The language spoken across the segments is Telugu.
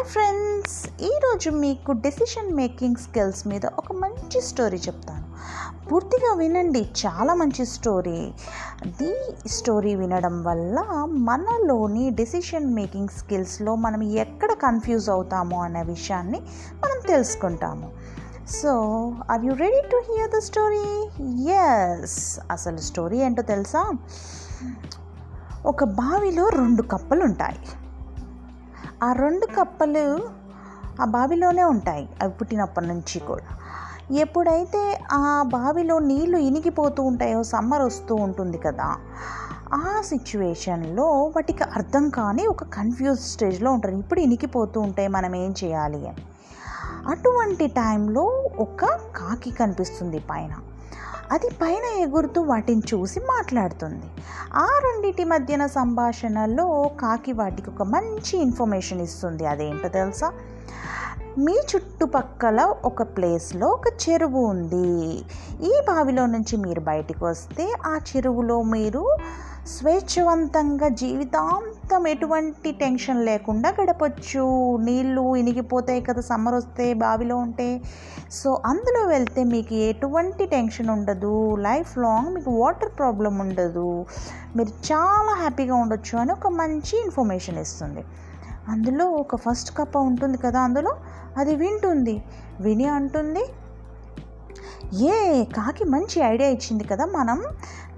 హాయ్ ఫ్రెండ్స్ ఈరోజు మీకు డెసిషన్ మేకింగ్ స్కిల్స్ మీద ఒక మంచి స్టోరీ చెప్తాను. పూర్తిగా వినండి చాలా మంచి స్టోరీ ఈ స్టోరీ వినడం వల్ల మనలోని డెసిషన్ మేకింగ్ స్కిల్స్లో మనం ఎక్కడ కన్ఫ్యూజ్ అవుతాము అనే విషయాన్ని మనం తెలుసుకుంటాము. So are you ready to hear the story yes అసలు స్టోరీ ఏంటో తెలుసా? ఒక బావిలో రెండు కప్పలు ఉంటాయి ఆ రెండు కప్పలు ఆ బావిలోనే ఉంటాయి అవి పుట్టినప్పటి నుంచి కూడా. ఎప్పుడైతే ఆ బావిలో నీళ్ళు ఇనిగిపోతూ ఉంటాయో సమ్మర్ వస్తూ ఉంటుంది కదా ఆ సిచ్యువేషన్లో వాటికి అర్థం కాని ఒక కన్ఫ్యూజ్ స్టేజ్లో ఉంటారు. ఇప్పుడు ఇనికిపోతూ ఉంటాయి మనం ఏం చేయాలి? అని అటువంటి టైంలో ఒక కాకి కనిపిస్తుంది పైన. అది పైన ఎగురుతూ వాటిని చూసి మాట్లాడుతుంది. ఆ రెండింటి మధ్యన సంభాషణలో కాకి వాటికి ఒక మంచి ఇన్ఫర్మేషన్ ఇస్తుంది. అదేంటో తెలుసా? మీ చుట్టుపక్కల ఒక ప్లేస్లో ఒక చెరువు ఉంది. ఈ బావిలో నుంచి మీరు బయటకు వస్తే ఆ చెరువులో మీరు స్వేచ్ఛవంతంగా జీవితాంతం మొత్తం ఎటువంటి టెన్షన్ లేకుండా గడపచ్చు. నీళ్ళు ఇనిగిపోతాయి కదా సమ్మర్ వస్తే బావిలో ఉంటే. సో అందులో వెళ్తే మీకు ఎటువంటి టెన్షన్ ఉండదు. లైఫ్ లాంగ్ మీకు వాటర్ ప్రాబ్లం ఉండదు. మీరు చాలా హ్యాపీగా ఉండొచ్చు అని ఒక మంచి ఇన్ఫర్మేషన్ ఇస్తుంది. అందులో ఒక ఫస్ట్ కప్ప ఉంటుంది కదా అందులో అది వింటుంది. విని అంటుంది ఏ కాకి మంచి ఐడియా ఇచ్చింది కదా మనం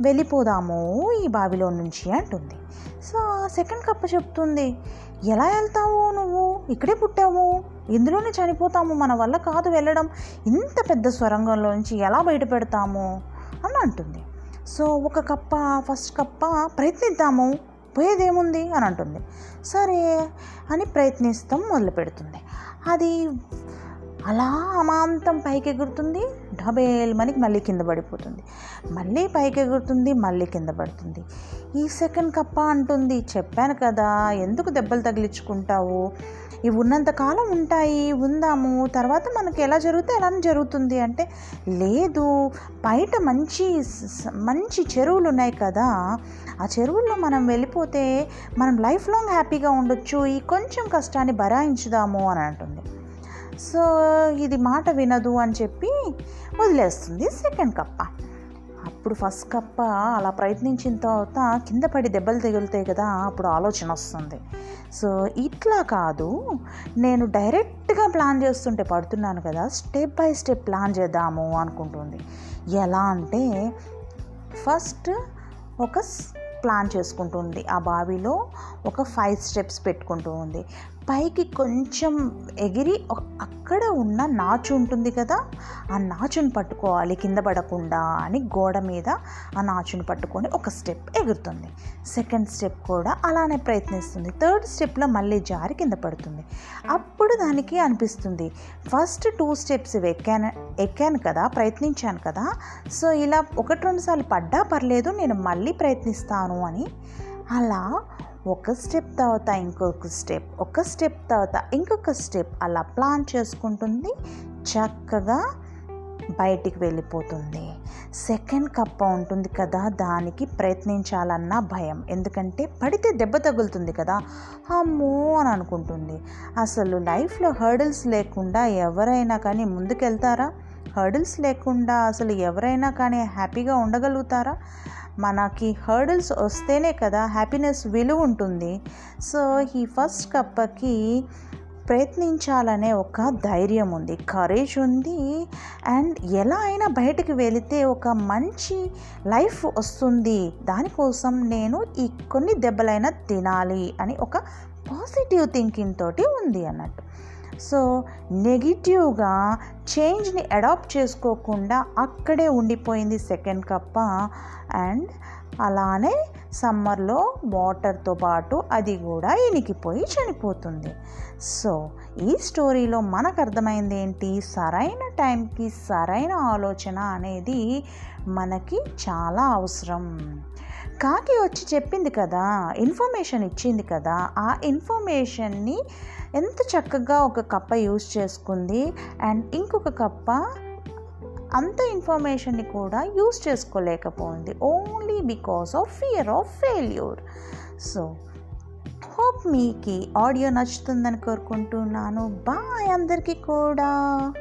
వెళ్ళిపోదాము ఈ బావిలో నుంచి అంటుంది. సో సెకండ్ కప్ప చెప్తుంది ఎలా వెళ్తావు నువ్వు? ఇక్కడే పుట్టావు. ఇందులోనే చనిపోతాము మన వల్ల కాదు వెళ్ళడం. ఇంత పెద్ద స్వరంగంలో నుంచి ఎలా బయటపెడతాము? అని అంటుంది. సో ఒక కప్ప ఫస్ట్ కప్ప ప్రయత్నిద్దాము. పోయేదేముంది? అని అంటుంది. సరే అని ప్రయత్నిస్తాం మొదలు పెడుతుంది అది అలా అమాంతం పైకి ఎగురుతుంది డబేల్ మనకి మళ్ళీ కింద పడిపోతుంది. మళ్ళీ పైకి ఎగురుతుంది మళ్ళీ కింద పడుతుంది. ఈ సెకండ్ కప్ప అంటుంది చెప్పాను కదా ఎందుకు దెబ్బలు తగిలించుకుంటావు? ఇవి ఉన్నంతకాలం ఉంటాయి ఉందాము. తర్వాత మనకి ఎలా జరిగితే అలానే జరుగుతుంది అంటే లేదు బయట మంచి మంచి చెరువులు ఉన్నాయి కదా. ఆ చెరువుల్లో మనం వెళ్ళిపోతే మనం లైఫ్ లాంగ్ హ్యాపీగా ఉండొచ్చు ఈ కొంచెం కష్టాన్ని భరాయించుదాము అని అంటుంది. సో ఇది మాట వినదు అని చెప్పి వదిలేస్తుంది సెకండ్ కప్ప. అప్పుడు ఫస్ట్ కప్ప అలా ప్రయత్నించిన తర్వాత కింద పడి దెబ్బలు తగులుతాయి కదా అప్పుడు ఆలోచన వస్తుంది. సో ఇట్లా కాదు నేను డైరెక్ట్గా ప్లాన్ చేస్తుంటే పడుతున్నాను కదా స్టెప్ బై స్టెప్ ప్లాన్ చేద్దాము అనుకుంటుంది. ఎలా అంటే ఫస్ట్ ఒక ప్లాన్ చేసుకుంటుంది. ఆ బావిలో ఒక ఫైవ్ స్టెప్స్ పెట్టుకుంటూ ఉంది పైకి కొంచెం ఎగిరి అక్కడ ఉన్న నాచు ఉంటుంది కదా ఆ నాచుని పట్టుకోవాలి కింద పడకుండా అని గోడ మీద ఆ నాచుని పట్టుకొని ఒక స్టెప్ ఎగురుతుంది. సెకండ్ స్టెప్ కూడా అలానే ప్రయత్నిస్తుంది. థర్డ్ స్టెప్లో మళ్ళీ జారి కింద పడుతుంది. అప్పుడు దానికి అనిపిస్తుంది ఫస్ట్ టూ స్టెప్స్ ఎక్కాను ఎక్కాను కదా ప్రయత్నించాను కదా సో ఇలా ఒకటి రెండు సార్లు పడ్డా పర్లేదు నేను మళ్ళీ ప్రయత్నిస్తాను అని అలా ఒక స్టెప్ తర్వాత ఇంకొక స్టెప్ ఒక స్టెప్ తర్వాత ఇంకొక స్టెప్ అలా ప్లాన్ చేసుకుంటుంది. చక్కగా బయటికి వెళ్ళిపోతుంది. సెకండ్ కప్ప ఉంటుంది కదా దానికి ప్రయత్నించాలన్న భయం. ఎందుకంటే పడితే దెబ్బ తగులుతుంది కదా. అమ్మో అని అనుకుంటుంది. అసలు లైఫ్లో హర్డిల్స్ లేకుండా ఎవరైనా కానీ ముందుకెళ్తారా? హర్డిల్స్ లేకుండా అసలు ఎవరైనా కానీ హ్యాపీగా ఉండగలుగుతారా? మనకి హర్డల్స్ వస్తేనే కదా హ్యాపీనెస్ విలువ ఉంటుంది. సో ఈ ఫస్ట్ కప్పకి ప్రయత్నించాలనే ఒక ధైర్యం ఉంది కరేజ్ ఉంది. అండ్ ఎలా అయినా బయటకు వెళితే ఒక మంచి లైఫ్ వస్తుంది. దానికోసం నేను ఈ కొన్ని దెబ్బలైనా తినాలి అని ఒక పాజిటివ్ థింకింగ్ తోటి ఉంది అన్నట్టు. సో నెగిటివ్గా చేంజ్ని అడాప్ట్ చేసుకోకుండా అక్కడే ఉండిపోయింది సెకండ్ కప్ప. అండ్ అలానే సమ్మర్లో వాటర్తో పాటు అది కూడా ఇనికిపోయి చనిపోతుంది. సో ఈ స్టోరీలో మనకు అర్థమైంది ఏంటి? సరైన టైంకి సరైన ఆలోచన అనేది మనకి చాలా అవసరం. కాకి వచ్చి చెప్పింది కదా ఇన్ఫర్మేషన్ ఇచ్చింది కదా ఆ ఇన్ఫర్మేషన్ని ఎంత చక్కగా ఒక కప్ప యూజ్ చేసుకుంది అండ్ ఇంకొక కప్ప అంత ఇన్ఫర్మేషన్ని కూడా use చేసుకోలేకపోయింది only because of fear of failure so hope మీకు ఆడియో నచ్చుతుందని కోరుకుంటున్నాను. బాయ్ అందరికీ కూడా.